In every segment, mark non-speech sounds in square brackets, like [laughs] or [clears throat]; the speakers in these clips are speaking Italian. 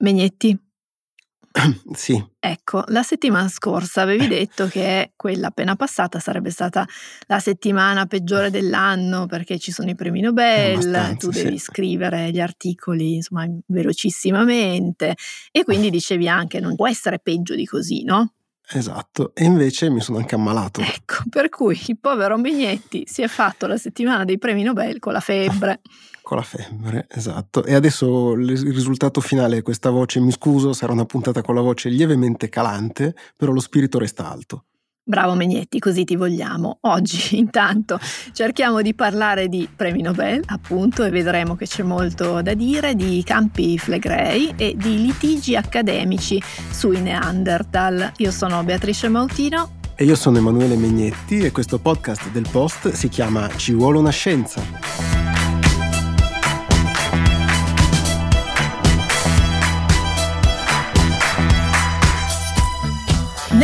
Megnetti. [clears throat] sì. Ecco, la settimana scorsa avevi detto che quella appena passata sarebbe stata la settimana peggiore dell'anno perché ci sono i premi Nobel, tu devi sì. scrivere gli articoli insomma velocissimamente e quindi dicevi anche non può essere peggio di così, no? Esatto, e invece mi sono anche ammalato. Ecco, per cui il povero Megnetti si è fatto la settimana dei premi Nobel con la febbre. [laughs] con la febbre, esatto. E adesso il risultato finale è questa voce, mi scuso, sarà una puntata con la voce lievemente calante, però lo spirito resta alto. Bravo Megnetti, così ti vogliamo. Oggi [laughs] intanto cerchiamo di parlare di premi Nobel, appunto, e vedremo che c'è molto da dire, di campi flegrei e di litigi accademici sui Neanderthal. Io sono Beatrice Mautino. E io sono Emanuele Megnetti e questo podcast del Post si chiama Ci vuole una scienza.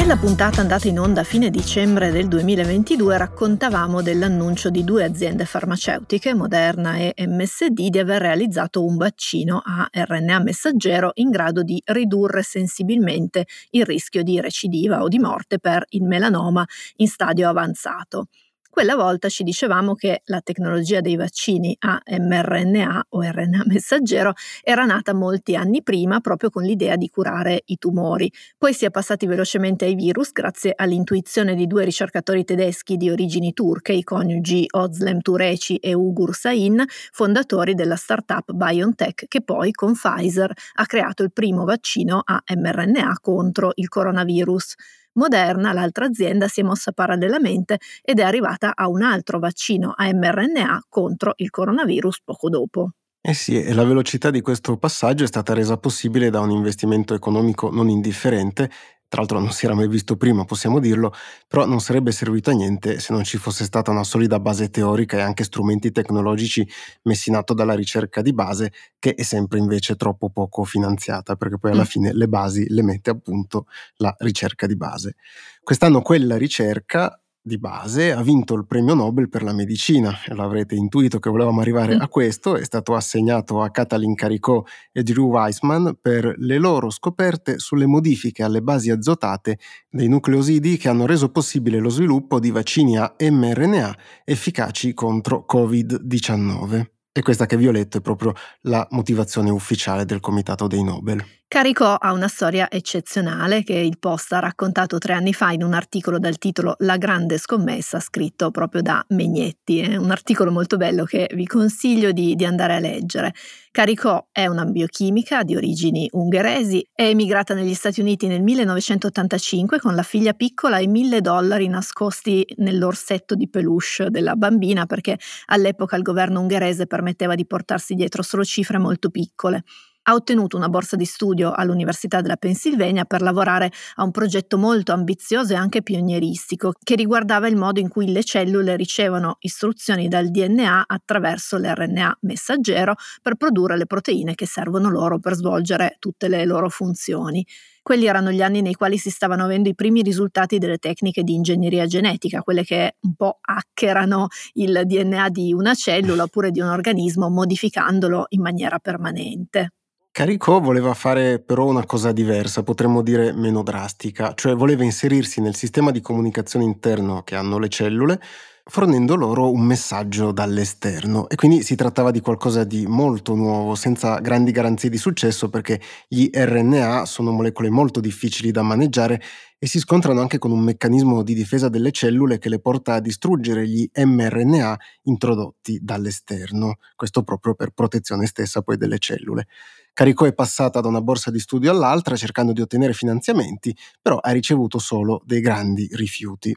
Nella puntata andata in onda a fine dicembre del 2022 raccontavamo dell'annuncio di due aziende farmaceutiche, Moderna e MSD, di aver realizzato un vaccino a RNA messaggero in grado di ridurre sensibilmente il rischio di recidiva o di morte per il melanoma in stadio avanzato. Quella volta ci dicevamo che la tecnologia dei vaccini a mRNA o RNA messaggero era nata molti anni prima proprio con l'idea di curare i tumori. Poi si è passati velocemente ai virus grazie all'intuizione di due ricercatori tedeschi di origini turche, i coniugi Özlem Tureci e Ugur Sain, fondatori della startup BioNTech che poi con Pfizer ha creato il primo vaccino a mRNA contro il coronavirus. Moderna, l'altra azienda, si è mossa parallelamente ed è arrivata a un altro vaccino a mRNA contro il coronavirus poco dopo. Eh sì, e la velocità di questo passaggio è stata resa possibile da un investimento economico non indifferente tra l'altro non si era mai visto prima, possiamo dirlo, però non sarebbe servito a niente se non ci fosse stata una solida base teorica e anche strumenti tecnologici messi in atto dalla ricerca di base, che è sempre invece troppo poco finanziata, perché poi alla mm. fine le basi le mette appunto la ricerca di base. Quest'anno quella ricerca di base ha vinto il premio Nobel per la medicina l'avrete intuito che volevamo arrivare mm. a questo, è stato assegnato a Katalin Caricò e Drew Weissman per le loro scoperte sulle modifiche alle basi azotate dei nucleosidi che hanno reso possibile lo sviluppo di vaccini a mRNA efficaci contro Covid-19. E questa che vi ho letto è proprio la motivazione ufficiale del Comitato dei Nobel. Caricò ha una storia eccezionale che il Post ha raccontato tre anni fa in un articolo dal titolo La grande scommessa scritto proprio da Megnetti. È un articolo molto bello che vi consiglio di, di andare a leggere. Caricò è una biochimica di origini ungheresi, è emigrata negli Stati Uniti nel 1985 con la figlia piccola e mille dollari nascosti nell'orsetto di peluche della bambina perché all'epoca il governo ungherese permetteva di portarsi dietro solo cifre molto piccole ha ottenuto una borsa di studio all'Università della Pennsylvania per lavorare a un progetto molto ambizioso e anche pionieristico che riguardava il modo in cui le cellule ricevono istruzioni dal DNA attraverso l'RNA messaggero per produrre le proteine che servono loro per svolgere tutte le loro funzioni. Quelli erano gli anni nei quali si stavano avendo i primi risultati delle tecniche di ingegneria genetica, quelle che un po' hackerano il DNA di una cellula oppure di un organismo modificandolo in maniera permanente. Caricò voleva fare però una cosa diversa, potremmo dire meno drastica, cioè voleva inserirsi nel sistema di comunicazione interno che hanno le cellule, fornendo loro un messaggio dall'esterno. E quindi si trattava di qualcosa di molto nuovo, senza grandi garanzie di successo, perché gli RNA sono molecole molto difficili da maneggiare e si scontrano anche con un meccanismo di difesa delle cellule che le porta a distruggere gli mRNA introdotti dall'esterno, questo proprio per protezione stessa poi delle cellule. Caricò è passata da una borsa di studio all'altra cercando di ottenere finanziamenti, però ha ricevuto solo dei grandi rifiuti.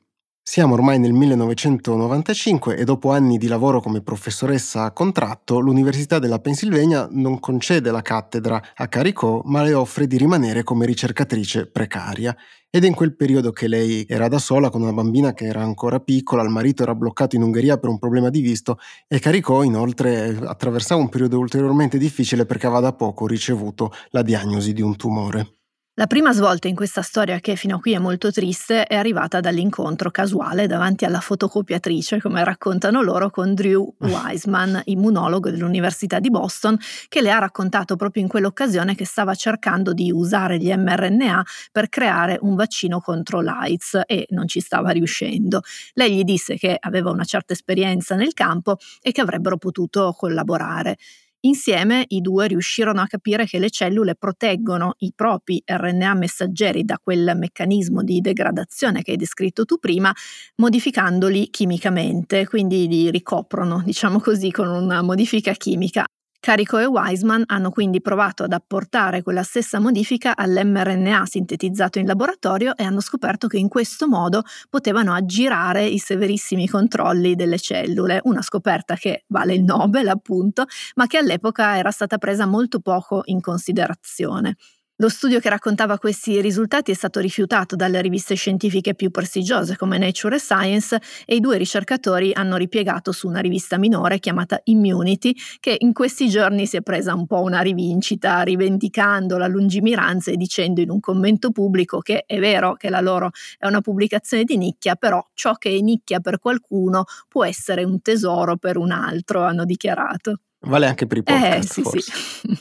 Siamo ormai nel 1995 e dopo anni di lavoro come professoressa a contratto, l'Università della Pennsylvania non concede la cattedra a Caricò, ma le offre di rimanere come ricercatrice precaria ed è in quel periodo che lei era da sola con una bambina che era ancora piccola, il marito era bloccato in Ungheria per un problema di visto e Caricò inoltre attraversava un periodo ulteriormente difficile perché aveva da poco ricevuto la diagnosi di un tumore. La prima svolta in questa storia, che fino a qui è molto triste, è arrivata dall'incontro casuale davanti alla fotocopiatrice, come raccontano loro, con Drew [laughs] Wiseman, immunologo dell'Università di Boston, che le ha raccontato proprio in quell'occasione che stava cercando di usare gli mRNA per creare un vaccino contro l'AIDS e non ci stava riuscendo. Lei gli disse che aveva una certa esperienza nel campo e che avrebbero potuto collaborare. Insieme i due riuscirono a capire che le cellule proteggono i propri RNA messaggeri da quel meccanismo di degradazione che hai descritto tu prima, modificandoli chimicamente, quindi li ricoprono, diciamo così, con una modifica chimica. Carico e Wiseman hanno quindi provato ad apportare quella stessa modifica all'mRNA sintetizzato in laboratorio e hanno scoperto che in questo modo potevano aggirare i severissimi controlli delle cellule, una scoperta che vale il Nobel appunto, ma che all'epoca era stata presa molto poco in considerazione. Lo studio che raccontava questi risultati è stato rifiutato dalle riviste scientifiche più prestigiose come Nature e Science e i due ricercatori hanno ripiegato su una rivista minore chiamata Immunity che in questi giorni si è presa un po' una rivincita rivendicando la lungimiranza e dicendo in un commento pubblico che è vero che la loro è una pubblicazione di nicchia, però ciò che è nicchia per qualcuno può essere un tesoro per un altro, hanno dichiarato. Vale anche per i eh, podcast, eh, sì, forse. Sì.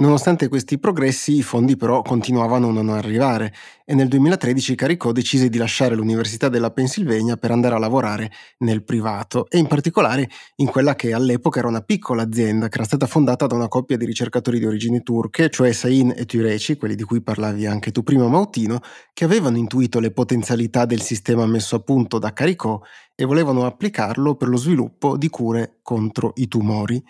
Nonostante questi progressi, i fondi però continuavano a non arrivare e nel 2013 Caricò decise di lasciare l'Università della Pennsylvania per andare a lavorare nel privato e in particolare in quella che all'epoca era una piccola azienda che era stata fondata da una coppia di ricercatori di origini turche, cioè Sain e Tureci, quelli di cui parlavi anche tu prima Mautino, che avevano intuito le potenzialità del sistema messo a punto da Caricò e volevano applicarlo per lo sviluppo di cure contro i tumori.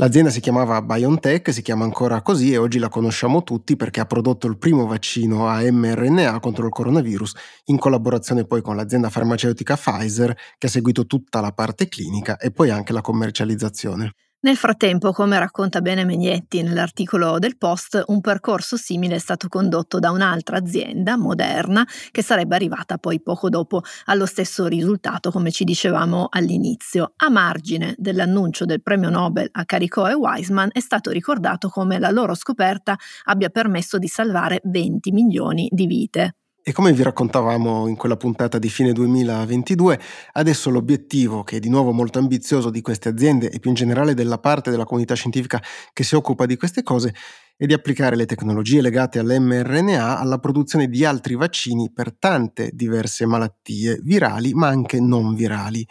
L'azienda si chiamava BioNTech, si chiama ancora così e oggi la conosciamo tutti perché ha prodotto il primo vaccino a mRNA contro il coronavirus in collaborazione poi con l'azienda farmaceutica Pfizer che ha seguito tutta la parte clinica e poi anche la commercializzazione. Nel frattempo, come racconta bene Megnetti nell'articolo del Post, un percorso simile è stato condotto da un'altra azienda, Moderna, che sarebbe arrivata poi poco dopo allo stesso risultato, come ci dicevamo all'inizio. A margine dell'annuncio del premio Nobel a Caricò e Wiseman è stato ricordato come la loro scoperta abbia permesso di salvare 20 milioni di vite. E come vi raccontavamo in quella puntata di fine 2022, adesso l'obiettivo, che è di nuovo molto ambizioso di queste aziende e più in generale della parte della comunità scientifica che si occupa di queste cose, è di applicare le tecnologie legate all'mRNA alla produzione di altri vaccini per tante diverse malattie, virali ma anche non virali.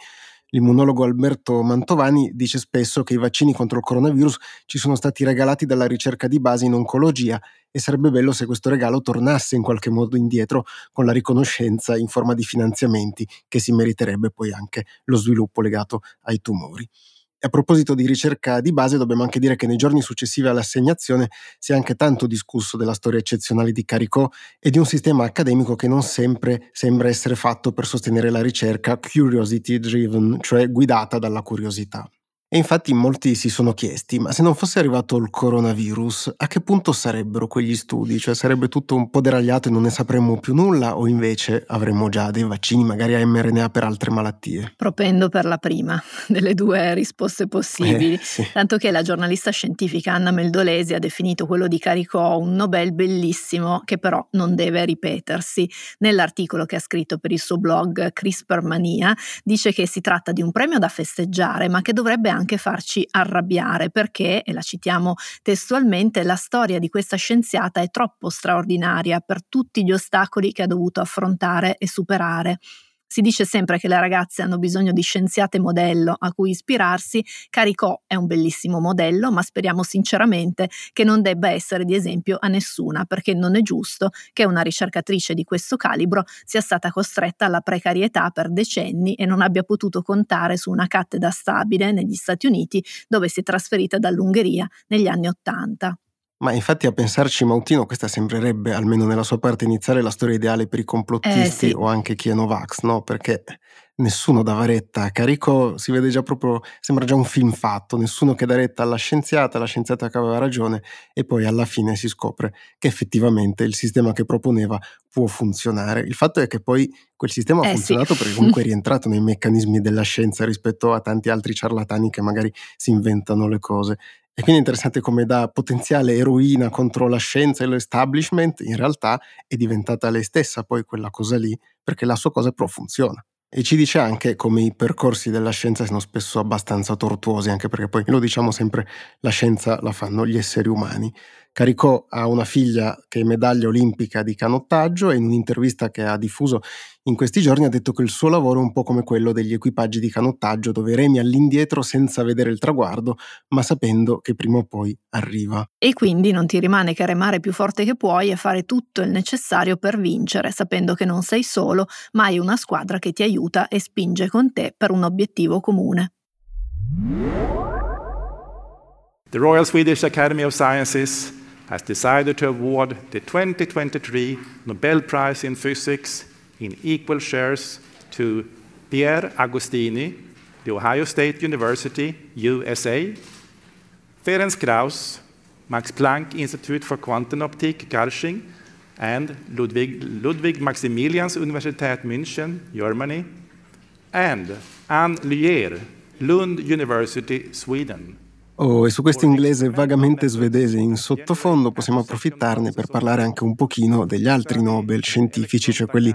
L'immunologo Alberto Mantovani dice spesso che i vaccini contro il coronavirus ci sono stati regalati dalla ricerca di base in oncologia e sarebbe bello se questo regalo tornasse in qualche modo indietro con la riconoscenza in forma di finanziamenti che si meriterebbe poi anche lo sviluppo legato ai tumori. A proposito di ricerca di base, dobbiamo anche dire che nei giorni successivi all'assegnazione si è anche tanto discusso della storia eccezionale di Caricò e di un sistema accademico che non sempre sembra essere fatto per sostenere la ricerca curiosity driven, cioè guidata dalla curiosità. E infatti molti si sono chiesti, ma se non fosse arrivato il coronavirus, a che punto sarebbero quegli studi? Cioè sarebbe tutto un po' deragliato e non ne sapremmo più nulla o invece avremmo già dei vaccini magari a mRNA per altre malattie? Propendo per la prima [laughs] delle due risposte possibili, eh, sì. tanto che la giornalista scientifica Anna Meldolesi ha definito quello di Caricò un Nobel bellissimo che però non deve ripetersi. Nell'articolo che ha scritto per il suo blog CRISPR Mania dice che si tratta di un premio da festeggiare ma che dovrebbe anche farci arrabbiare perché, e la citiamo testualmente, la storia di questa scienziata è troppo straordinaria per tutti gli ostacoli che ha dovuto affrontare e superare. Si dice sempre che le ragazze hanno bisogno di scienziate modello a cui ispirarsi. Caricò è un bellissimo modello, ma speriamo sinceramente che non debba essere di esempio a nessuna, perché non è giusto che una ricercatrice di questo calibro sia stata costretta alla precarietà per decenni e non abbia potuto contare su una cattedra stabile negli Stati Uniti, dove si è trasferita dall'Ungheria negli anni Ottanta. Ma infatti a pensarci Mautino questa sembrerebbe, almeno nella sua parte iniziale, la storia ideale per i complottisti eh, sì. o anche chi è Novax, no? Perché nessuno dava retta a Carico, si vede già proprio, sembra già un film fatto, nessuno che dà retta alla scienziata, la scienziata che aveva ragione e poi alla fine si scopre che effettivamente il sistema che proponeva può funzionare. Il fatto è che poi quel sistema ha eh, funzionato sì. perché comunque è rientrato nei meccanismi della scienza rispetto a tanti altri ciarlatani che magari si inventano le cose E quindi è interessante come da potenziale eroina contro la scienza e l'establishment, in realtà è diventata lei stessa poi quella cosa lì, perché la sua cosa però funziona. E ci dice anche come i percorsi della scienza siano spesso abbastanza tortuosi, anche perché poi lo diciamo sempre, la scienza la fanno gli esseri umani. Caricò ha una figlia che è medaglia olimpica di canottaggio e in un'intervista che ha diffuso in questi giorni ha detto che il suo lavoro è un po' come quello degli equipaggi di canottaggio dove remi all'indietro senza vedere il traguardo ma sapendo che prima o poi arriva. E quindi non ti rimane che remare più forte che puoi e fare tutto il necessario per vincere sapendo che non sei solo ma hai una squadra che ti aiuta e spinge con te per un obiettivo comune. The Royal Swedish Academy of Sciences has decided to award the 2023 Nobel Prize in Physics in equal shares to Pierre Agostini, The Ohio State University, USA, Ferenc Krauss, Max Planck Institute for Quantum Optik, Garching, and Ludwig, Ludwig Maximilians Universität München, Germany, and Anne Lier, Lund University, Sweden. Oh, e su questo inglese vagamente svedese in sottofondo possiamo approfittarne per parlare anche un pochino degli altri Nobel scientifici, cioè quelli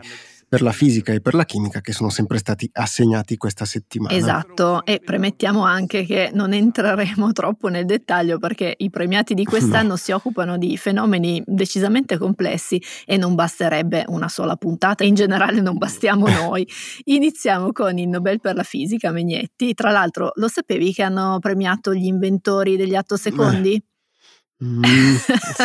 per la fisica e per la chimica che sono sempre stati assegnati questa settimana. Esatto, e premettiamo anche che non entreremo [laughs] troppo nel dettaglio perché i premiati di quest'anno [laughs] no. si occupano di fenomeni decisamente complessi e non basterebbe una sola puntata, in generale non bastiamo [laughs] noi. Iniziamo con il Nobel per la fisica Megnetti, tra l'altro lo sapevi che hanno premiato gli inventori degli attosecondi? Beh. Mm,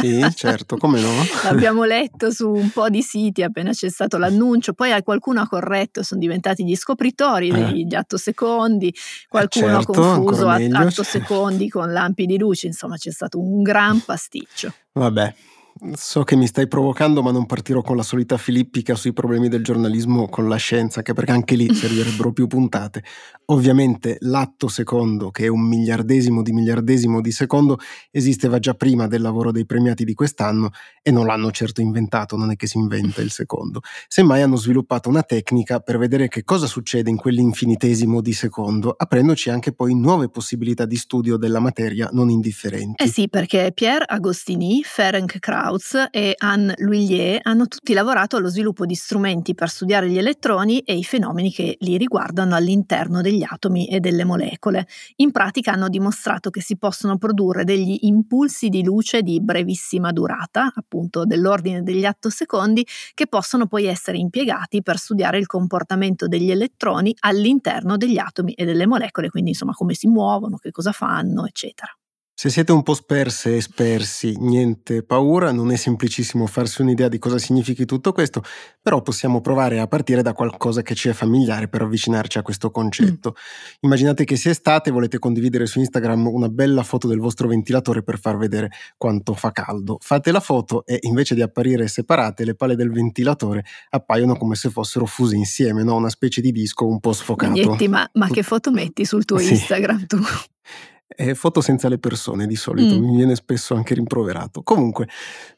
sì, [laughs] certo, come no? L'abbiamo [laughs] letto su un po' di siti appena c'è stato l'annuncio, poi qualcuno ha corretto, sono diventati gli scopritori eh. degli attosecondi, qualcuno certo, ha confuso attosecondi con lampi di luce, insomma c'è stato un gran pasticcio. Vabbè, So che mi stai provocando, ma non partirò con la solita filippica sui problemi del giornalismo con la scienza, che perché anche lì [laughs] servirebbero più puntate. Ovviamente l'atto secondo, che è un miliardesimo di miliardesimo di secondo, esisteva già prima del lavoro dei premiati di quest'anno e non l'hanno certo inventato, non è che si inventa il secondo. Semmai hanno sviluppato una tecnica per vedere che cosa succede in quell'infinitesimo di secondo, aprendoci anche poi nuove possibilità di studio della materia non indifferenti. Eh sì, perché Pierre Agostini, Ferenc Krauss, Strauss e Anne L'Huillier hanno tutti lavorato allo sviluppo di strumenti per studiare gli elettroni e i fenomeni che li riguardano all'interno degli atomi e delle molecole. In pratica hanno dimostrato che si possono produrre degli impulsi di luce di brevissima durata, appunto dell'ordine degli attosecondi, che possono poi essere impiegati per studiare il comportamento degli elettroni all'interno degli atomi e delle molecole, quindi insomma come si muovono, che cosa fanno, eccetera. Se siete un po' sperse e spersi, niente paura, non è semplicissimo farsi un'idea di cosa significhi tutto questo, però possiamo provare a partire da qualcosa che ci è familiare per avvicinarci a questo concetto. Mm. Immaginate che sia estate e volete condividere su Instagram una bella foto del vostro ventilatore per far vedere quanto fa caldo. Fate la foto e invece di apparire separate, le pale del ventilatore appaiono come se fossero fuse insieme, no? una specie di disco un po' sfocato. Magnetti, ma, ma che foto metti sul tuo sì. Instagram tu? È foto senza le persone di solito, mm. mi viene spesso anche rimproverato. Comunque,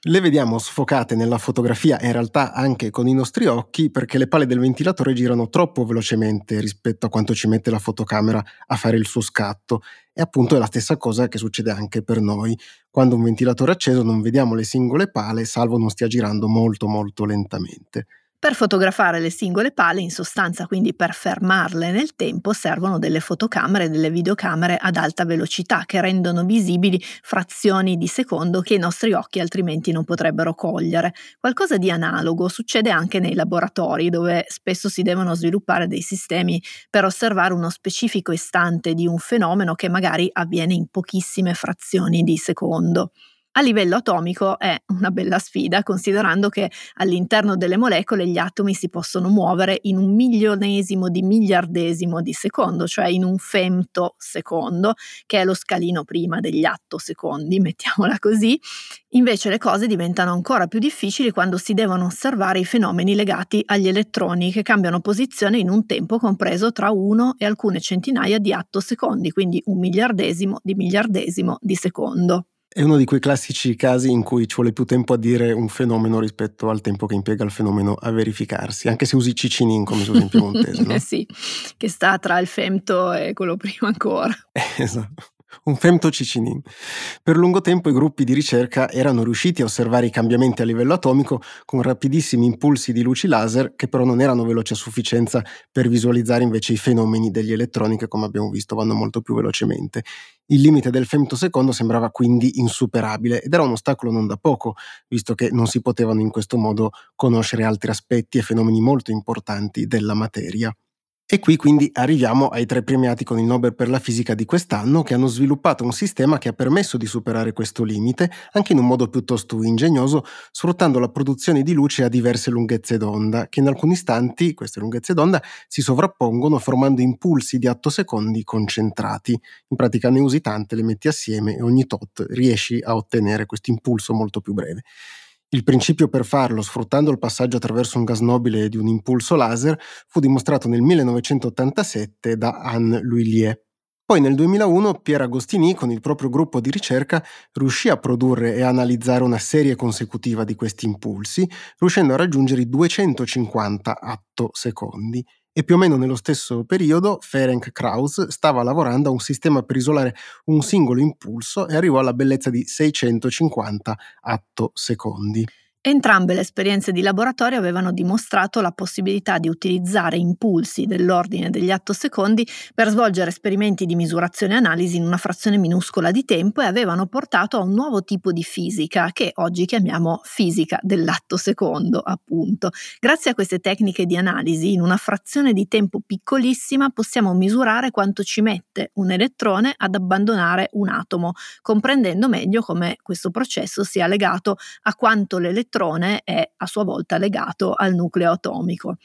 le vediamo sfocate nella fotografia, in realtà anche con i nostri occhi, perché le pale del ventilatore girano troppo velocemente rispetto a quanto ci mette la fotocamera a fare il suo scatto. E appunto è la stessa cosa che succede anche per noi. Quando un ventilatore è acceso non vediamo le singole pale, salvo non stia girando molto molto lentamente. Per fotografare le singole pale, in sostanza quindi per fermarle nel tempo, servono delle fotocamere e delle videocamere ad alta velocità che rendono visibili frazioni di secondo che i nostri occhi altrimenti non potrebbero cogliere. Qualcosa di analogo succede anche nei laboratori dove spesso si devono sviluppare dei sistemi per osservare uno specifico istante di un fenomeno che magari avviene in pochissime frazioni di secondo. A livello atomico è una bella sfida, considerando che all'interno delle molecole gli atomi si possono muovere in un milionesimo di miliardesimo di secondo, cioè in un femtosecondo, che è lo scalino prima degli attosecondi, [laughs] mettiamola così. Invece le cose diventano ancora più difficili quando si devono osservare i fenomeni legati agli elettroni che cambiano posizione in un tempo compreso tra uno e alcune centinaia di attosecondi, quindi un miliardesimo di miliardesimo di secondo. È uno di quei classici casi in cui ci vuole più tempo a dire un fenomeno rispetto al tempo che impiega il fenomeno a verificarsi, anche se usi Cicinin come si usa in [laughs] piemontese. no? eh sì, che sta tra il femto e quello prima ancora. [laughs] esatto. Un femtocicinin. Per lungo tempo i gruppi di ricerca erano riusciti a osservare i cambiamenti a livello atomico con rapidissimi impulsi di luci laser che però non erano veloci a sufficienza per visualizzare invece i fenomeni degli elettroni che come abbiamo visto vanno molto più velocemente. Il limite del femtosecondo sembrava quindi insuperabile ed era un ostacolo non da poco, visto che non si potevano in questo modo conoscere altri aspetti e fenomeni molto importanti della materia. E qui quindi arriviamo ai tre premiati con il Nobel per la fisica di quest'anno che hanno sviluppato un sistema che ha permesso di superare questo limite anche in un modo piuttosto ingegnoso, sfruttando la produzione di luce a diverse lunghezze d'onda, che in alcuni istanti, queste lunghezze d'onda, si sovrappongono formando impulsi di attosecondi concentrati. In pratica ne usi tante, le metti assieme e ogni tot riesci a ottenere questo impulso molto più breve. Il principio per farlo, sfruttando il passaggio attraverso un gas nobile di un impulso laser, fu dimostrato nel 1987 da Anne L'Huillier. Poi nel 2001 Pierre Agostini, con il proprio gruppo di ricerca, riuscì a produrre e analizzare una serie consecutiva di questi impulsi, riuscendo a raggiungere i 250 attosecondi e più o meno nello stesso periodo Ferenc Krauss stava lavorando a un sistema per isolare un singolo impulso e arrivò alla bellezza di 650 attosecondi. Entrambe le esperienze di laboratorio avevano dimostrato la possibilità di utilizzare impulsi dell'ordine degli attosecondi per svolgere esperimenti di misurazione e analisi in una frazione minuscola di tempo e avevano portato a un nuovo tipo di fisica che oggi chiamiamo fisica dell'attosecondo, appunto. Grazie a queste tecniche di analisi, in una frazione di tempo piccolissima possiamo misurare quanto ci mette un elettrone ad abbandonare un atomo, comprendendo meglio come questo processo sia legato a quanto l'elettrone l'elettrone è a sua volta legato al nucleo atomico.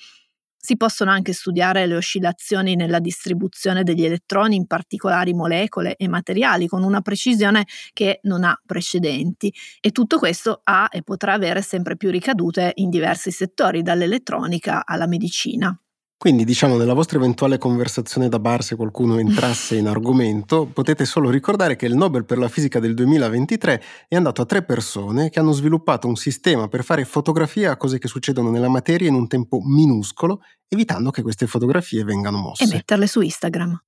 Si possono anche studiare le oscillazioni nella distribuzione degli elettroni in particolari molecole e materiali con una precisione che non ha precedenti e tutto questo ha e potrà avere sempre più ricadute in diversi settori, dall'elettronica alla medicina. Quindi diciamo nella vostra eventuale conversazione da bar se qualcuno entrasse in [laughs] argomento, potete solo ricordare che il Nobel per la fisica del 2023 è andato a tre persone che hanno sviluppato un sistema per fare fotografie a cose che succedono nella materia in un tempo minuscolo, evitando che queste fotografie vengano mosse. E metterle su Instagram.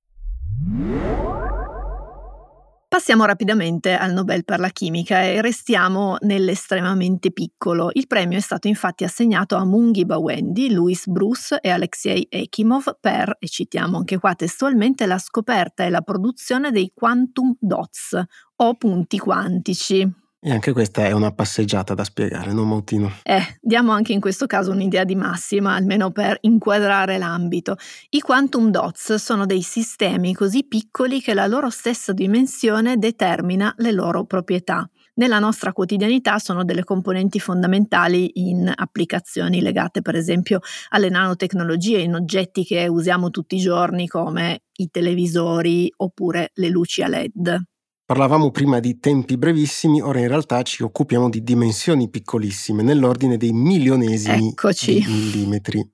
Passiamo rapidamente al Nobel per la chimica e restiamo nell'estremamente piccolo. Il premio è stato infatti assegnato a Mungi Bawendi, Louis Bruce e Alexei Ekimov per, e citiamo anche qua testualmente, la scoperta e la produzione dei quantum dots o punti quantici. E anche questa è una passeggiata da spiegare, no Mautino? Eh, diamo anche in questo caso un'idea di massima, almeno per inquadrare l'ambito. I quantum dots sono dei sistemi così piccoli che la loro stessa dimensione determina le loro proprietà. Nella nostra quotidianità sono delle componenti fondamentali in applicazioni legate per esempio alle nanotecnologie, in oggetti che usiamo tutti i giorni come i televisori oppure le luci a LED. Parlavamo prima di tempi brevissimi, ora in realtà ci occupiamo di dimensioni piccolissime, nell'ordine dei milionesimi Eccoci. di millimetri.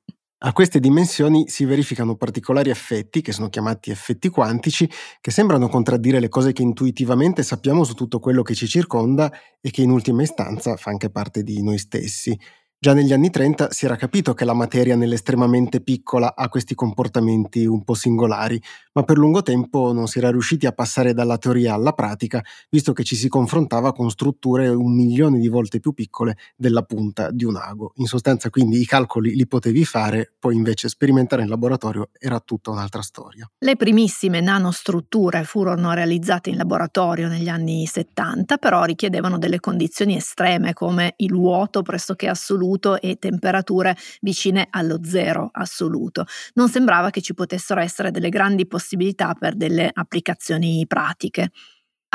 A queste dimensioni si verificano particolari effetti, che sono chiamati effetti quantici, che sembrano contraddire le cose che intuitivamente sappiamo su tutto quello che ci circonda e che in ultima istanza fa anche parte di noi stessi. Già negli anni 30 si era capito che la materia nell'estremamente piccola ha questi comportamenti un po' singolari, ma per lungo tempo non si era riusciti a passare dalla teoria alla pratica, visto che ci si confrontava con strutture un milione di volte più piccole della punta di un ago. In sostanza quindi i calcoli li potevi fare, poi invece sperimentare in laboratorio era tutta un'altra storia. Le primissime nanostrutture furono realizzate in laboratorio negli anni 70, però richiedevano delle condizioni estreme come il vuoto pressoché assoluto assoluto e temperature vicine allo zero assoluto. Non sembrava che ci potessero essere delle grandi possibilità per delle applicazioni pratiche.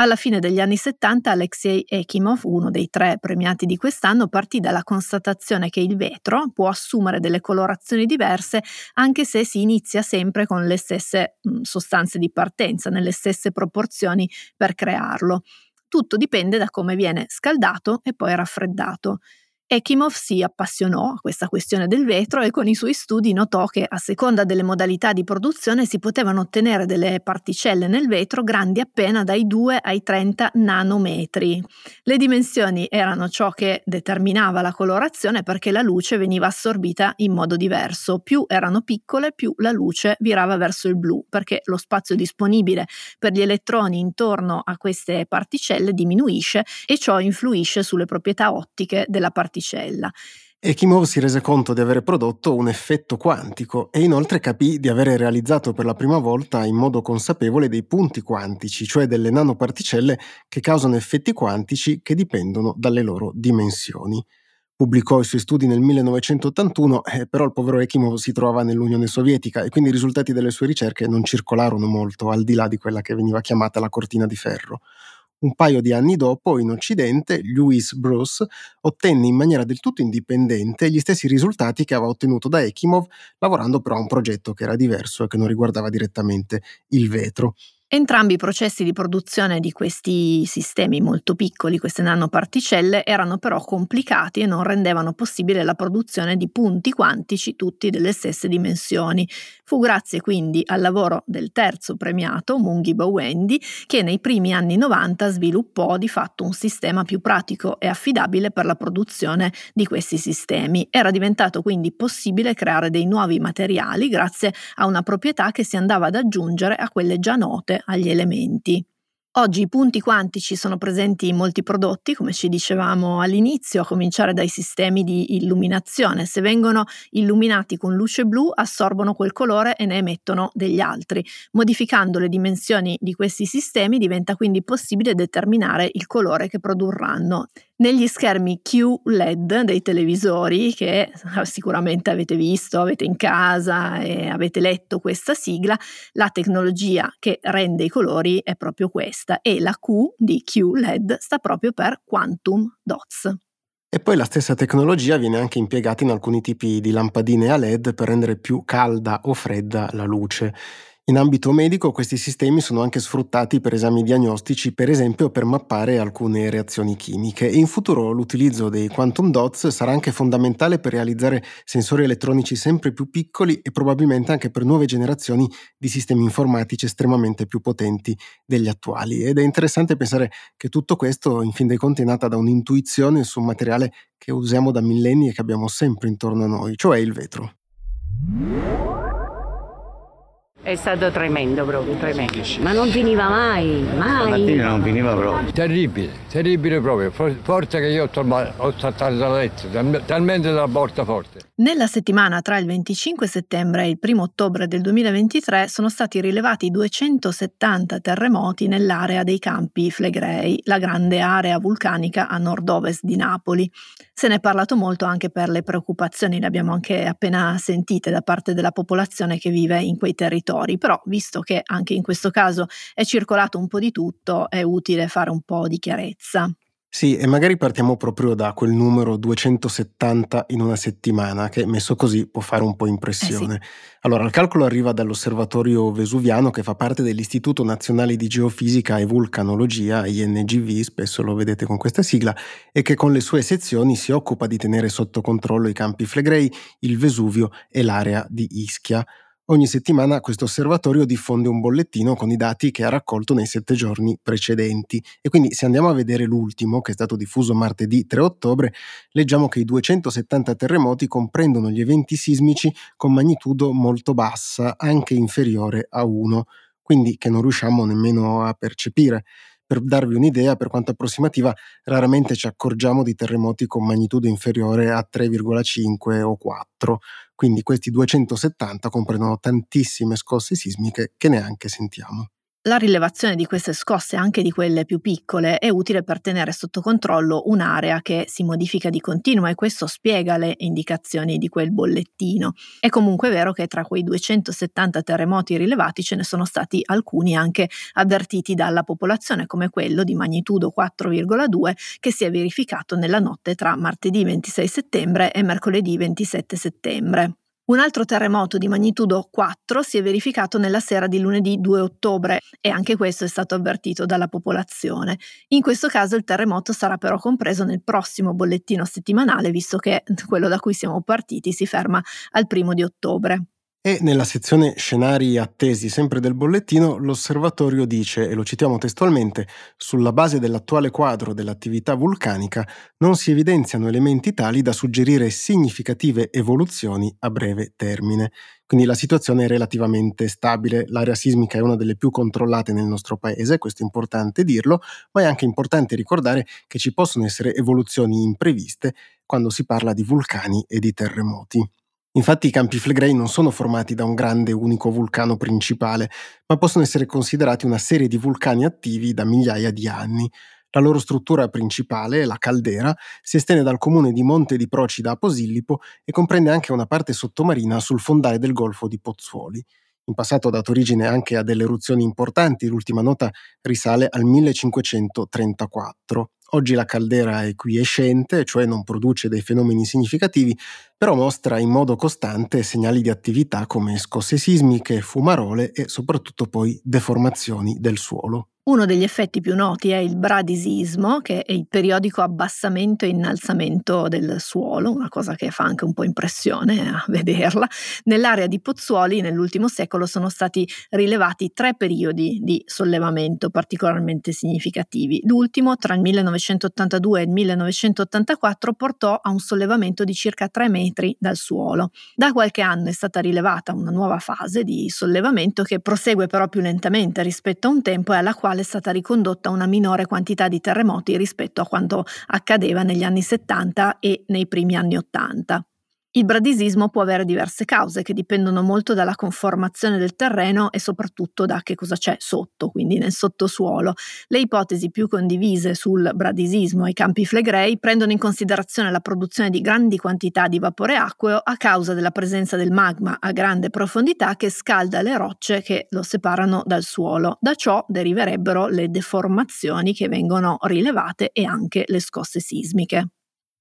Alla fine degli anni 70 Alexei Ekimov, uno dei tre premiati di quest'anno, partì dalla constatazione che il vetro può assumere delle colorazioni diverse anche se si inizia sempre con le stesse mh, sostanze di partenza, nelle stesse proporzioni per crearlo. Tutto dipende da come viene scaldato e poi raffreddato. Ekimov si appassionò a questa questione del vetro e con i suoi studi notò che a seconda delle modalità di produzione si potevano ottenere delle particelle nel vetro grandi appena dai 2 ai 30 nanometri. Le dimensioni erano ciò che determinava la colorazione perché la luce veniva assorbita in modo diverso. Più erano piccole, più la luce virava verso il blu perché lo spazio disponibile per gli elettroni intorno a queste particelle diminuisce e ciò influisce sulle proprietà ottiche della particella particella. Ekimov si rese conto di avere prodotto un effetto quantico e inoltre capì di avere realizzato per la prima volta in modo consapevole dei punti quantici, cioè delle nanoparticelle che causano effetti quantici che dipendono dalle loro dimensioni. Pubblicò i suoi studi nel 1981, eh, però il povero Ekimov si trovava nell'Unione Sovietica e quindi i risultati delle sue ricerche non circolarono molto al di là di quella che veniva chiamata la cortina di ferro. Un paio di anni dopo, in Occidente, Louis Bruce ottenne in maniera del tutto indipendente gli stessi risultati che aveva ottenuto da Ekimov, lavorando però a un progetto che era diverso e che non riguardava direttamente il vetro. Entrambi i processi di produzione di questi sistemi molto piccoli, queste nanoparticelle, erano però complicati e non rendevano possibile la produzione di punti quantici tutti delle stesse dimensioni. Fu grazie quindi al lavoro del terzo premiato, Mungi Bawendi, che nei primi anni 90 sviluppò di fatto un sistema più pratico e affidabile per la produzione di questi sistemi. Era diventato quindi possibile creare dei nuovi materiali grazie a una proprietà che si andava ad aggiungere a quelle già note agli elementi. Oggi i punti quantici sono presenti in molti prodotti, come ci dicevamo all'inizio, a cominciare dai sistemi di illuminazione. Se vengono illuminati con luce blu, assorbono quel colore e ne emettono degli altri. Modificando le dimensioni di questi sistemi diventa quindi possibile determinare il colore che produrranno negli schermi QLED dei televisori che sicuramente avete visto, avete in casa e avete letto questa sigla, la tecnologia che rende i colori è proprio questa e la Q di QLED sta proprio per Quantum Dots. E poi la stessa tecnologia viene anche impiegata in alcuni tipi di lampadine a LED per rendere più calda o fredda la luce. In ambito medico questi sistemi sono anche sfruttati per esami diagnostici, per esempio per mappare alcune reazioni chimiche e in futuro l'utilizzo dei quantum dots sarà anche fondamentale per realizzare sensori elettronici sempre più piccoli e probabilmente anche per nuove generazioni di sistemi informatici estremamente più potenti degli attuali. Ed è interessante pensare che tutto questo in fin dei conti è nata da un'intuizione su un materiale che usiamo da millenni e che abbiamo sempre intorno a noi, cioè il vetro. È stato tremendo proprio, tremendo. Ma non finiva mai, mai. mattina non finiva proprio. Terribile, terribile proprio. Forza che io ho saltato dal letto, talmente dalla porta forte. Nella settimana tra il 25 settembre e il 1 ottobre del 2023 sono stati rilevati 270 terremoti nell'area dei campi Flegrei, la grande area vulcanica a nord-ovest di Napoli. Se ne è parlato molto anche per le preoccupazioni, le abbiamo anche appena sentite da parte della popolazione che vive in quei territori, però visto che anche in questo caso è circolato un po' di tutto, è utile fare un po' di chiarezza. Sì, e magari partiamo proprio da quel numero 270 in una settimana, che messo così può fare un po' impressione. Eh sì. Allora, il calcolo arriva dall'osservatorio vesuviano che fa parte dell'Istituto Nazionale di Geofisica e Vulcanologia, INGV, spesso lo vedete con questa sigla, e che con le sue sezioni si occupa di tenere sotto controllo i campi Flegrei, il Vesuvio e l'area di Ischia. Ogni settimana questo osservatorio diffonde un bollettino con i dati che ha raccolto nei sette giorni precedenti e quindi se andiamo a vedere l'ultimo, che è stato diffuso martedì 3 ottobre, leggiamo che i 270 terremoti comprendono gli eventi sismici con magnitudo molto bassa, anche inferiore a 1, quindi che non riusciamo nemmeno a percepire. Per darvi un'idea, per quanto approssimativa, raramente ci accorgiamo di terremoti con magnitudo inferiore a 3,5 o 4, quindi questi 270 comprendono tantissime scosse sismiche che neanche sentiamo. La rilevazione di queste scosse, anche di quelle più piccole, è utile per tenere sotto controllo un'area che si modifica di continuo e questo spiega le indicazioni di quel bollettino. È comunque vero che tra quei 270 terremoti rilevati ce ne sono stati alcuni anche avvertiti dalla popolazione, come quello di magnitudo 4,2 che si è verificato nella notte tra martedì 26 settembre e mercoledì 27 settembre. Un altro terremoto di magnitudo 4 si è verificato nella sera di lunedì 2 ottobre e anche questo è stato avvertito dalla popolazione. In questo caso il terremoto sarà però compreso nel prossimo bollettino settimanale, visto che quello da cui siamo partiti si ferma al primo di ottobre. E nella sezione scenari attesi sempre del bollettino, l'osservatorio dice, e lo citiamo testualmente, sulla base dell'attuale quadro dell'attività vulcanica non si evidenziano elementi tali da suggerire significative evoluzioni a breve termine. Quindi la situazione è relativamente stabile, l'area sismica è una delle più controllate nel nostro paese, questo è importante dirlo, ma è anche importante ricordare che ci possono essere evoluzioni impreviste quando si parla di vulcani e di terremoti. Infatti i campi Flegrei non sono formati da un grande unico vulcano principale, ma possono essere considerati una serie di vulcani attivi da migliaia di anni. La loro struttura principale, la caldera, si estende dal comune di Monte di Procida a Posillipo e comprende anche una parte sottomarina sul fondale del golfo di Pozzuoli. In passato ha dato origine anche a delle eruzioni importanti, l'ultima nota risale al 1534. Oggi la caldera è quiescente, cioè non produce dei fenomeni significativi, però mostra in modo costante segnali di attività come scosse sismiche, fumarole e soprattutto poi deformazioni del suolo. Uno degli effetti più noti è il bradisismo, che è il periodico abbassamento e innalzamento del suolo, una cosa che fa anche un po' impressione a [laughs] vederla. Nell'area di Pozzuoli nell'ultimo secolo sono stati rilevati tre periodi di sollevamento particolarmente significativi. L'ultimo, tra il 1982 e il 1984, portò a un sollevamento di circa 3 metri dal suolo. Da qualche anno è stata rilevata una nuova fase di sollevamento che prosegue però più lentamente rispetto a un tempo e alla quale quale è stata ricondotta una minore quantità di terremoti rispetto a quanto accadeva negli anni 70 e nei primi anni 80. Il bradisismo può avere diverse cause che dipendono molto dalla conformazione del terreno e soprattutto da che cosa c'è sotto, quindi nel sottosuolo. Le ipotesi più condivise sul bradisismo ai campi flegrei prendono in considerazione la produzione di grandi quantità di vapore acqueo a causa della presenza del magma a grande profondità che scalda le rocce che lo separano dal suolo. Da ciò deriverebbero le deformazioni che vengono rilevate e anche le scosse sismiche.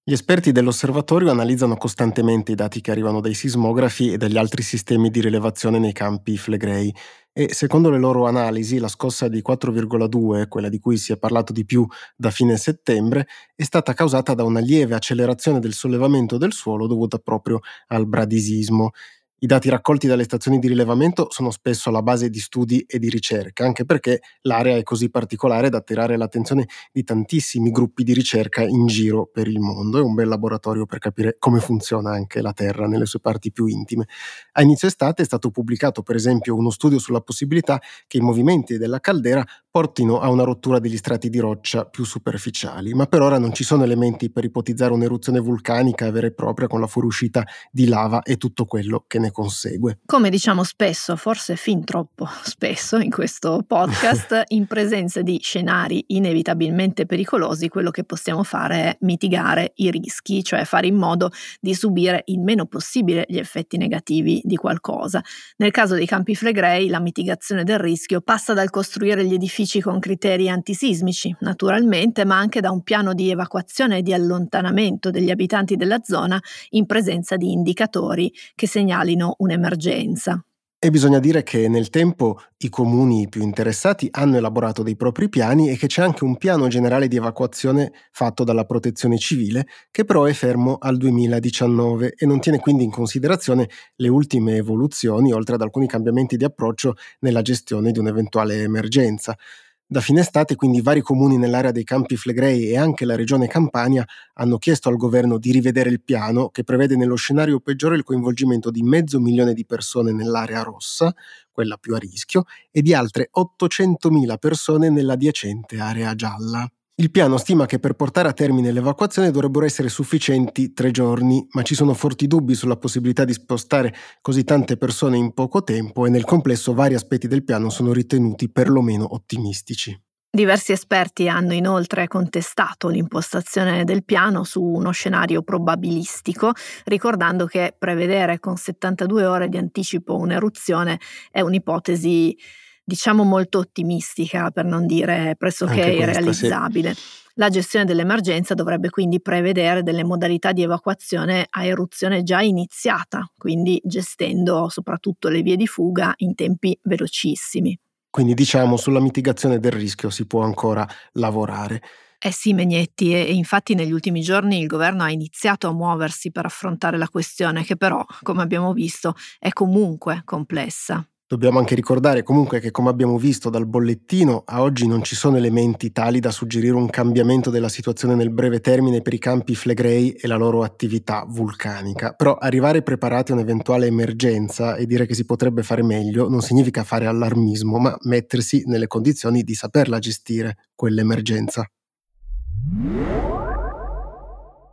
Gli esperti dell'osservatorio analizzano costantemente i dati che arrivano dai sismografi e dagli altri sistemi di rilevazione nei campi flegrei e secondo le loro analisi la scossa di 4,2, quella di cui si è parlato di più da fine settembre, è stata causata da una lieve accelerazione del sollevamento del suolo dovuta proprio al bradisismo. I dati raccolti dalle stazioni di rilevamento sono spesso la base di studi e di ricerca, anche perché l'area è così particolare da attirare l'attenzione di tantissimi gruppi di ricerca in giro per il mondo. È un bel laboratorio per capire come funziona anche la Terra nelle sue parti più intime. A inizio estate è stato pubblicato, per esempio, uno studio sulla possibilità che i movimenti della caldera portino a una rottura degli strati di roccia più superficiali, ma per ora non ci sono elementi per ipotizzare un'eruzione vulcanica vera e propria con la fuoriuscita di lava e tutto quello che ne ne consegue. Come diciamo spesso, forse fin troppo spesso in questo podcast, [laughs] in presenza di scenari inevitabilmente pericolosi, quello che possiamo fare è mitigare i rischi, cioè fare in modo di subire il meno possibile gli effetti negativi di qualcosa. Nel caso dei campi flegrei, la mitigazione del rischio passa dal costruire gli edifici con criteri antisismici, naturalmente, ma anche da un piano di evacuazione e di allontanamento degli abitanti della zona in presenza di indicatori che segnalino segnalino un'emergenza. E bisogna dire che nel tempo i comuni più interessati hanno elaborato dei propri piani e che c'è anche un piano generale di evacuazione fatto dalla protezione civile che però è fermo al 2019 e non tiene quindi in considerazione le ultime evoluzioni oltre ad alcuni cambiamenti di approccio nella gestione di un'eventuale emergenza. Da fine estate quindi vari comuni nell'area dei Campi Flegrei e anche la regione Campania hanno chiesto al governo di rivedere il piano che prevede nello scenario peggiore il coinvolgimento di mezzo milione di persone nell'area rossa, quella più a rischio, e di altre 800.000 persone nell'adiacente area gialla. Il piano stima che per portare a termine l'evacuazione dovrebbero essere sufficienti tre giorni, ma ci sono forti dubbi sulla possibilità di spostare così tante persone in poco tempo e nel complesso vari aspetti del piano sono ritenuti perlomeno ottimistici. Diversi esperti hanno inoltre contestato l'impostazione del piano su uno scenario probabilistico, ricordando che prevedere con 72 ore di anticipo un'eruzione è un'ipotesi diciamo molto ottimistica, per non dire pressoché irrealizzabile. Sì. La gestione dell'emergenza dovrebbe quindi prevedere delle modalità di evacuazione a eruzione già iniziata, quindi gestendo soprattutto le vie di fuga in tempi velocissimi. Quindi diciamo sulla mitigazione del rischio si può ancora lavorare. Eh sì, Megnetti, e infatti negli ultimi giorni il governo ha iniziato a muoversi per affrontare la questione, che però, come abbiamo visto, è comunque complessa. Dobbiamo anche ricordare comunque che come abbiamo visto dal bollettino, a oggi non ci sono elementi tali da suggerire un cambiamento della situazione nel breve termine per i campi Flegrei e la loro attività vulcanica. Però arrivare preparati a un'eventuale emergenza e dire che si potrebbe fare meglio non significa fare allarmismo, ma mettersi nelle condizioni di saperla gestire quell'emergenza.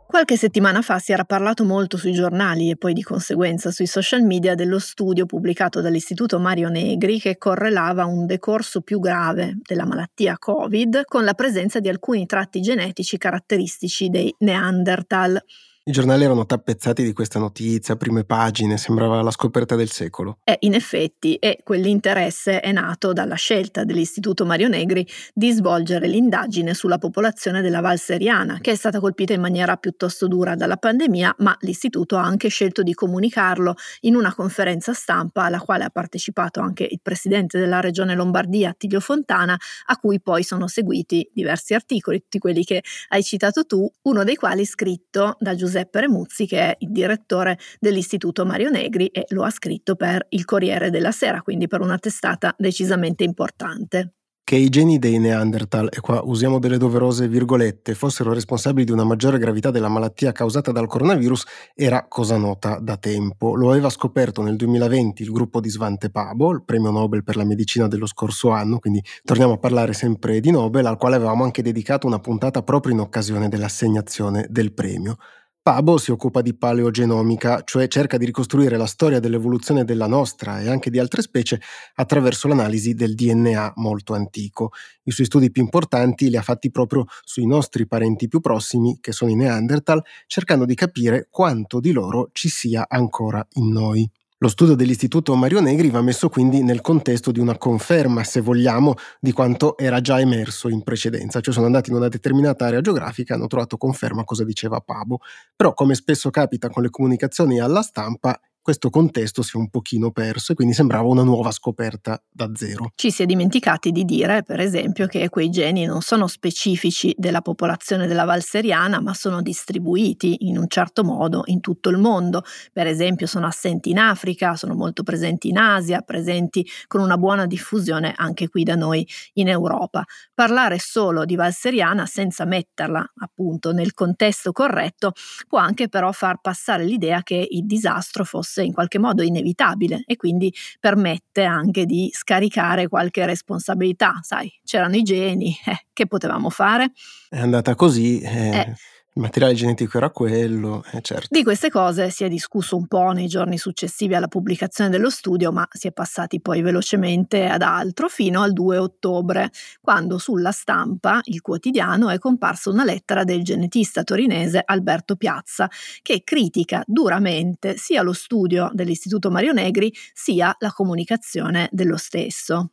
Qualche settimana fa si era parlato molto sui giornali e poi di conseguenza sui social media dello studio pubblicato dall'Istituto Mario Negri che correlava un decorso più grave della malattia Covid con la presenza di alcuni tratti genetici caratteristici dei Neanderthal. I giornali erano tappezzati di questa notizia, prime pagine, sembrava la scoperta del secolo. E in effetti, e quell'interesse è nato dalla scelta dell'Istituto Mario Negri di svolgere l'indagine sulla popolazione della Val Seriana, che è stata colpita in maniera piuttosto dura dalla pandemia, ma l'Istituto ha anche scelto di comunicarlo in una conferenza stampa alla quale ha partecipato anche il presidente della regione Lombardia, Attilio Fontana, a cui poi sono seguiti diversi articoli, tutti quelli che hai citato tu, uno dei quali scritto da Giuseppe Giuseppe Remuzzi che è il direttore dell'Istituto Mario Negri e lo ha scritto per il Corriere della Sera, quindi per una testata decisamente importante che i geni dei Neanderthal, e qua usiamo delle doverose virgolette, fossero responsabili di una maggiore gravità della malattia causata dal coronavirus era cosa nota da tempo. Lo aveva scoperto nel 2020 il gruppo di Svante Pabo, il premio Nobel per la medicina dello scorso anno, quindi torniamo a parlare sempre di Nobel, al quale avevamo anche dedicato una puntata proprio in occasione dell'assegnazione del premio. Pabo si occupa di paleogenomica, cioè cerca di ricostruire la storia dell'evoluzione della nostra e anche di altre specie attraverso l'analisi del DNA molto antico. I suoi studi più importanti li ha fatti proprio sui nostri parenti più prossimi, che sono i Neanderthal, cercando di capire quanto di loro ci sia ancora in noi. Lo studio dell'Istituto Mario Negri va messo quindi nel contesto di una conferma, se vogliamo, di quanto era già emerso in precedenza, cioè sono andati in una determinata area geografica e hanno trovato conferma cosa diceva Pabo. Però, come spesso capita con le comunicazioni alla stampa, questo contesto si è un pochino perso e quindi sembrava una nuova scoperta da zero. Ci si è dimenticati di dire, per esempio, che quei geni non sono specifici della popolazione della Valseriana, ma sono distribuiti in un certo modo in tutto il mondo. Per esempio, sono assenti in Africa, sono molto presenti in Asia, presenti con una buona diffusione anche qui da noi in Europa. Parlare solo di Valseriana senza metterla appunto nel contesto corretto può anche però far passare l'idea che il disastro fosse fosse in qualche modo inevitabile e quindi permette anche di scaricare qualche responsabilità. Sai, c'erano i geni, [laughs] eh, che potevamo fare? È andata così. Eh. Eh il materiale genetico era quello, eh, certo. Di queste cose si è discusso un po' nei giorni successivi alla pubblicazione dello studio, ma si è passati poi velocemente ad altro fino al 2 ottobre, quando sulla stampa, il quotidiano, è comparsa una lettera del genetista torinese Alberto Piazza, che critica duramente sia lo studio dell'Istituto Mario Negri sia la comunicazione dello stesso.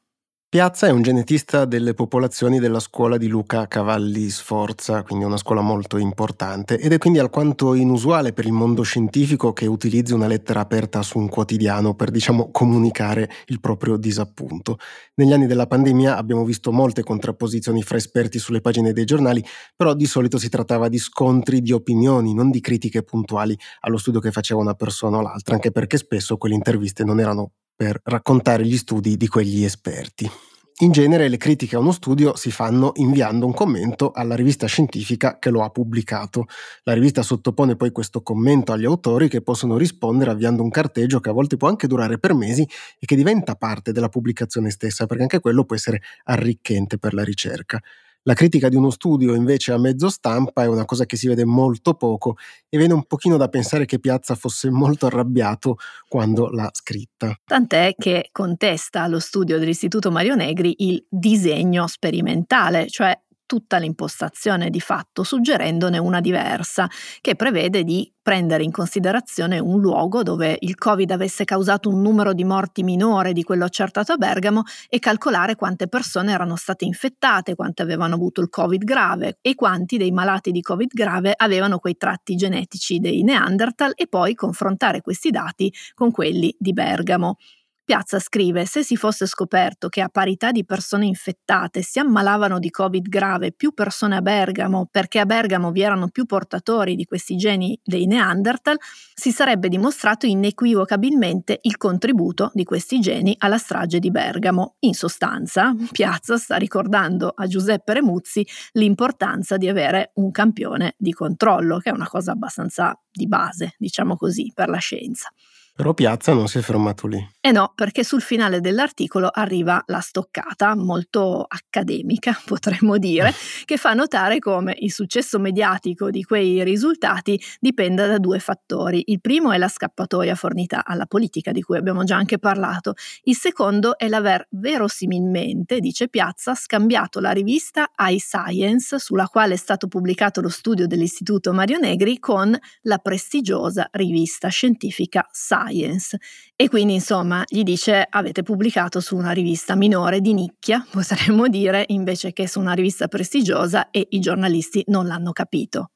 Piazza è un genetista delle popolazioni della scuola di Luca Cavalli Sforza, quindi una scuola molto importante, ed è quindi alquanto inusuale per il mondo scientifico che utilizzi una lettera aperta su un quotidiano per, diciamo, comunicare il proprio disappunto. Negli anni della pandemia abbiamo visto molte contrapposizioni fra esperti sulle pagine dei giornali, però di solito si trattava di scontri di opinioni, non di critiche puntuali allo studio che faceva una persona o l'altra, anche perché spesso quelle interviste non erano per raccontare gli studi di quegli esperti. In genere le critiche a uno studio si fanno inviando un commento alla rivista scientifica che lo ha pubblicato. La rivista sottopone poi questo commento agli autori che possono rispondere avviando un carteggio che a volte può anche durare per mesi e che diventa parte della pubblicazione stessa, perché anche quello può essere arricchente per la ricerca. La critica di uno studio invece a mezzo stampa è una cosa che si vede molto poco e viene un pochino da pensare che Piazza fosse molto arrabbiato quando l'ha scritta. Tant'è che contesta allo studio dell'Istituto Mario Negri il disegno sperimentale, cioè tutta l'impostazione di fatto, suggerendone una diversa, che prevede di prendere in considerazione un luogo dove il Covid avesse causato un numero di morti minore di quello accertato a Bergamo e calcolare quante persone erano state infettate, quante avevano avuto il Covid grave e quanti dei malati di Covid grave avevano quei tratti genetici dei Neanderthal e poi confrontare questi dati con quelli di Bergamo. Piazza scrive: Se si fosse scoperto che a parità di persone infettate si ammalavano di Covid grave più persone a Bergamo, perché a Bergamo vi erano più portatori di questi geni dei Neanderthal, si sarebbe dimostrato inequivocabilmente il contributo di questi geni alla strage di Bergamo. In sostanza, Piazza sta ricordando a Giuseppe Remuzzi l'importanza di avere un campione di controllo, che è una cosa abbastanza di base, diciamo così, per la scienza. Però Piazza non si è fermato lì. Eh no, perché sul finale dell'articolo arriva la stoccata, molto accademica [laughs] potremmo dire, [laughs] che fa notare come il successo mediatico di quei risultati dipenda da due fattori. Il primo è la scappatoia fornita alla politica, di cui abbiamo già anche parlato. Il secondo è l'aver verosimilmente, dice Piazza, scambiato la rivista iScience, sulla quale è stato pubblicato lo studio dell'Istituto Mario Negri, con la prestigiosa rivista scientifica Science. Science e quindi insomma gli dice avete pubblicato su una rivista minore di nicchia, [laughs] potremmo dire, invece che su una rivista prestigiosa e i giornalisti non l'hanno capito.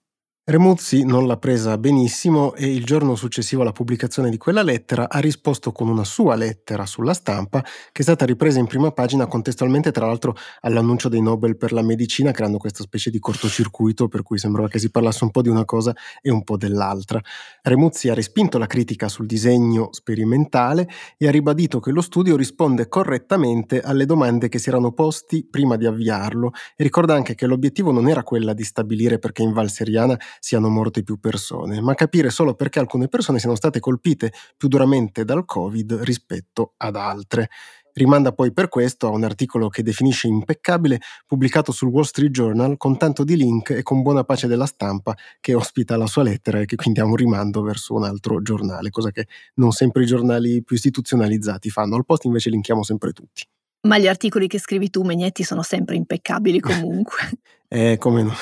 Remuzzi non l'ha presa benissimo e il giorno successivo alla pubblicazione di quella lettera ha risposto con una sua lettera sulla stampa che è stata ripresa in prima pagina contestualmente tra l'altro all'annuncio dei Nobel per la medicina creando questa specie di cortocircuito per cui sembrava che si parlasse un po' di una cosa e un po' dell'altra. Remuzzi ha respinto la critica sul disegno sperimentale e ha ribadito che lo studio risponde correttamente alle domande che si erano posti prima di avviarlo e ricorda anche che l'obiettivo non era quella di stabilire perché in Val Seriana siano morte più persone, ma capire solo perché alcune persone siano state colpite più duramente dal Covid rispetto ad altre. Rimanda poi per questo a un articolo che definisce impeccabile pubblicato sul Wall Street Journal con tanto di link e con buona pace della stampa che ospita la sua lettera e che quindi ha un rimando verso un altro giornale, cosa che non sempre i giornali più istituzionalizzati fanno. Al post invece linkiamo sempre tutti. Ma gli articoli che scrivi tu, Megnetti, sono sempre impeccabili [laughs] comunque. Eh, no.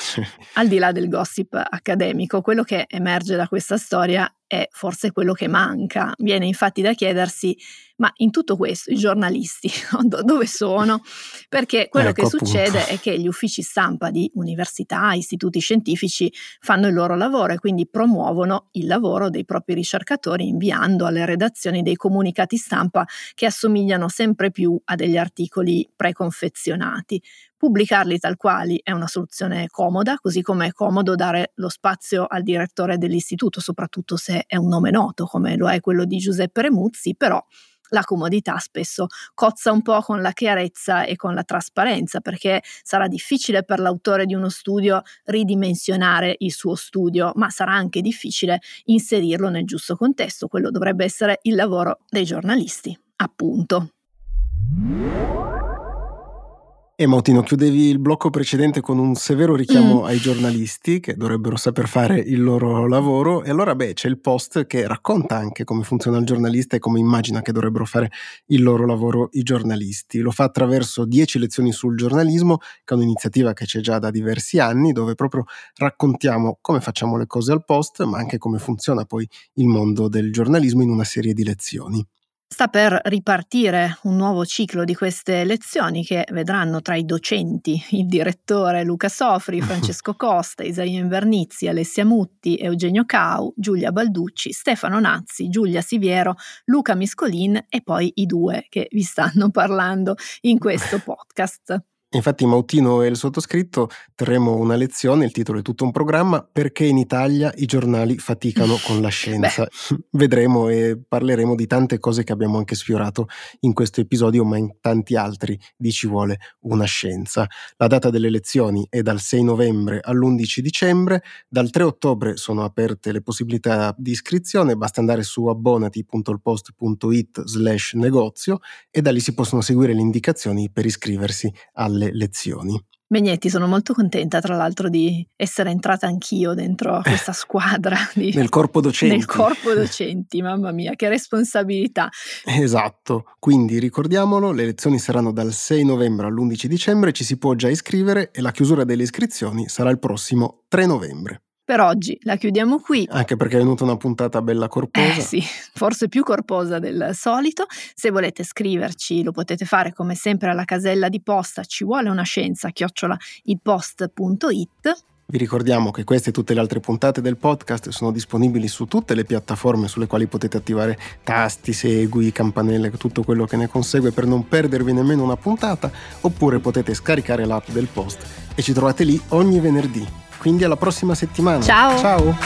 Al di là del gossip accademico, quello che emerge da questa storia è forse quello che manca. Viene infatti da chiedersi, ma in tutto questo i giornalisti [laughs] dove sono? Perché quello ecco, che succede appunto. è che gli uffici stampa di università, istituti scientifici fanno il loro lavoro e quindi promuovono il lavoro dei propri ricercatori inviando alle redazioni dei comunicati stampa che assomigliano sempre più a degli articoli preconfezionati. Pubblicarli tal quali è una soluzione comoda, così come è comodo dare lo spazio al direttore dell'istituto, soprattutto se è un nome noto, come lo è quello di Giuseppe Remuzzi, però la comodità spesso cozza un po' con la chiarezza e con la trasparenza, perché sarà difficile per l'autore di uno studio ridimensionare il suo studio, ma sarà anche difficile inserirlo nel giusto contesto. Quello dovrebbe essere il lavoro dei giornalisti, appunto. E Mautino, chiudevi il blocco precedente con un severo richiamo mm. ai giornalisti che dovrebbero saper fare il loro lavoro e allora beh c'è il post che racconta anche come funziona il giornalista e come immagina che dovrebbero fare il loro lavoro i giornalisti. Lo fa attraverso 10 lezioni sul giornalismo, che è un'iniziativa che c'è già da diversi anni, dove proprio raccontiamo come facciamo le cose al post, ma anche come funziona poi il mondo del giornalismo in una serie di lezioni. Sta per ripartire un nuovo ciclo di queste lezioni che vedranno tra i docenti il direttore Luca Sofri, Francesco [laughs] Costa, Isaia Invernizzi, Alessia Mutti, Eugenio Cau, Giulia Balducci, Stefano Nazzi, Giulia Siviero, Luca Miscolin e poi i due che vi stanno [laughs] parlando in questo podcast. Infatti Mautino e il sottoscritto terremo una lezione, il titolo è tutto un programma, perché in Italia i giornali faticano [laughs] con la scienza. [laughs] Vedremo e parleremo di tante cose che abbiamo anche sfiorato in questo episodio, ma in tanti altri di Ci vuole una scienza. La data delle lezioni è dal 6 novembre all'11 dicembre, dal 3 ottobre sono aperte le possibilità di iscrizione, basta andare su abbonati.ilpost.it slash negozio e da lì si possono seguire le indicazioni per iscriversi alle lezioni. Megnetti, sono molto contenta tra l'altro di essere entrata anch'io dentro questa [laughs] squadra. Di, nel corpo docenti. Nel corpo docenti, mamma mia, che responsabilità. Esatto, quindi ricordiamolo, le lezioni saranno dal 6 novembre all'11 dicembre, ci si può già iscrivere e la chiusura delle iscrizioni sarà il prossimo 3 novembre. Per oggi la chiudiamo qui. Anche perché è venuta una puntata bella corposa. Eh sì, forse più corposa del solito. Se volete scriverci lo potete fare come sempre alla casella di posta ci vuole una scienza chiocciola ilpost.it. Vi ricordiamo che queste e tutte le altre puntate del podcast sono disponibili su tutte le piattaforme sulle quali potete attivare tasti, segui, campanelle, tutto quello che ne consegue per non perdervi nemmeno una puntata, oppure potete scaricare l'app del post e ci trovate lì ogni venerdì. Quindi alla prossima settimana. Ciao. Ciao.